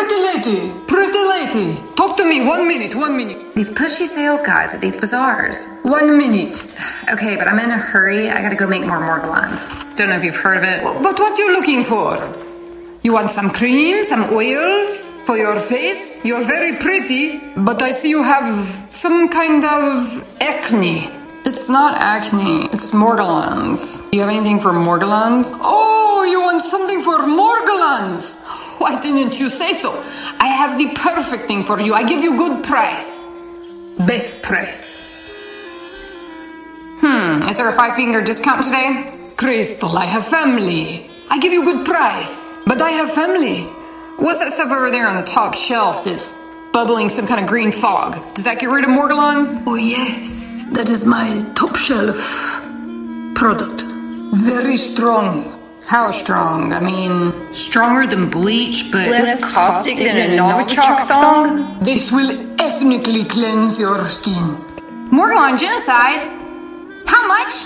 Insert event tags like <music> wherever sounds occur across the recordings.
pretty lady, pretty lady. Talk to me. One minute, one minute. These pushy sales guys at these bazaars. One minute. Okay, but I'm in a hurry. I gotta go make more Morgellons. Don't know if you've heard of it. But what you looking for? You want some cream, some oils for your face? You're very pretty, but I see you have some kind of acne. It's not acne, it's Morgellons. Do you have anything for Morgellons? Oh, you want something for Morgellons? Why didn't you say so? I have the perfect thing for you. I give you good price. Best price. Hmm, is there a five finger discount today? Crystal, I have family. I give you good price, but I have family. What's that stuff over there on the top shelf that's bubbling some kind of green fog? Does that get rid of Morgellons? Oh, yes. That is my top shelf product. Very strong. How strong? I mean, stronger than bleach, but less, less caustic, than, than a Novichok thong? This will ethnically cleanse your skin. Morgellon genocide? How much?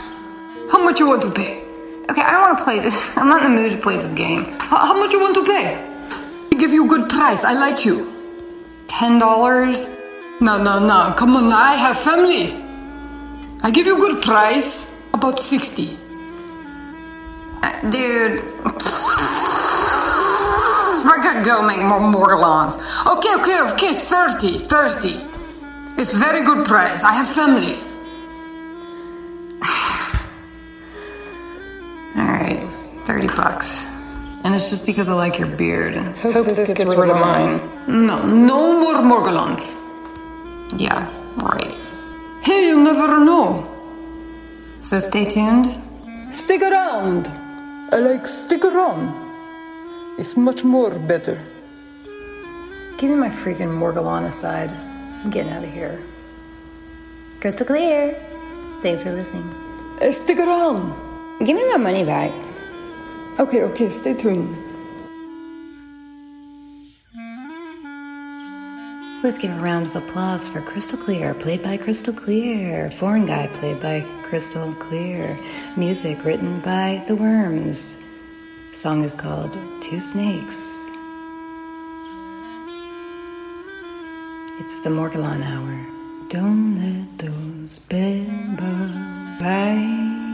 How much you want to pay? Okay, I don't want to play this. <laughs> I'm not in the mood to play this game. How, how much you want to pay? I give you good price. I like you. Ten dollars? No, no, no. Come on, I have family. I give you a good price, about 60. Dude. I gotta go make more Morgellons. Okay, okay, okay, 30, 30. It's very good price. I have family. <sighs> Alright, 30 bucks. And it's just because I like your beard. Hope, Hope this, this, gets, gets rid of mine. No, no more Morgellons. Yeah, right. Hey, you never know. So stay tuned. Stick around. I like stick around. It's much more better. Give me my freaking Morgellon side. I'm getting out of here. Crystal clear. Thanks for listening. Uh, stick around. Give me my money back. Okay, okay, stay tuned. Let's give a round of applause for Crystal Clear, played by Crystal Clear. Foreign Guy, played by Crystal Clear. Music written by The Worms. Song is called Two Snakes. It's the Morgellon Hour. Don't let those bed bugs bite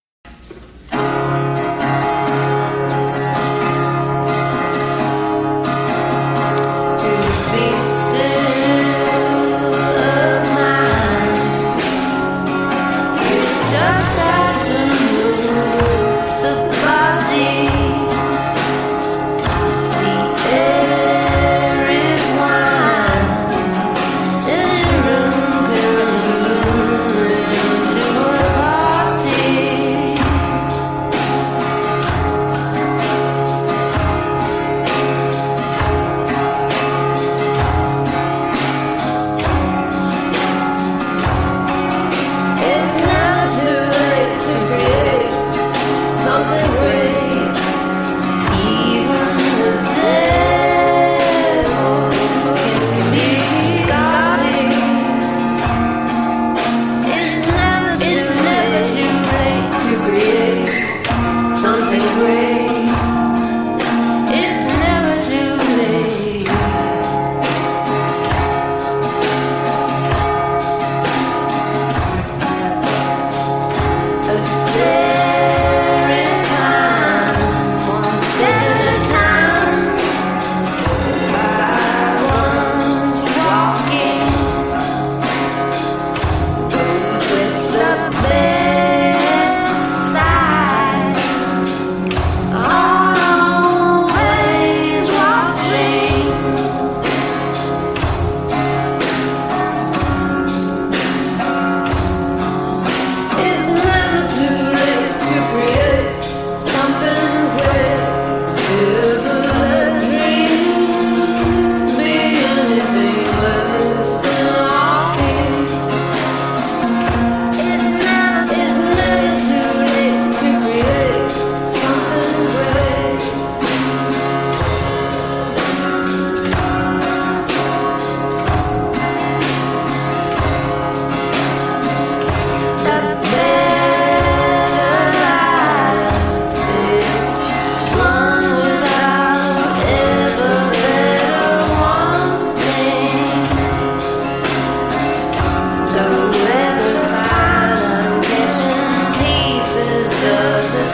Christ.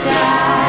side.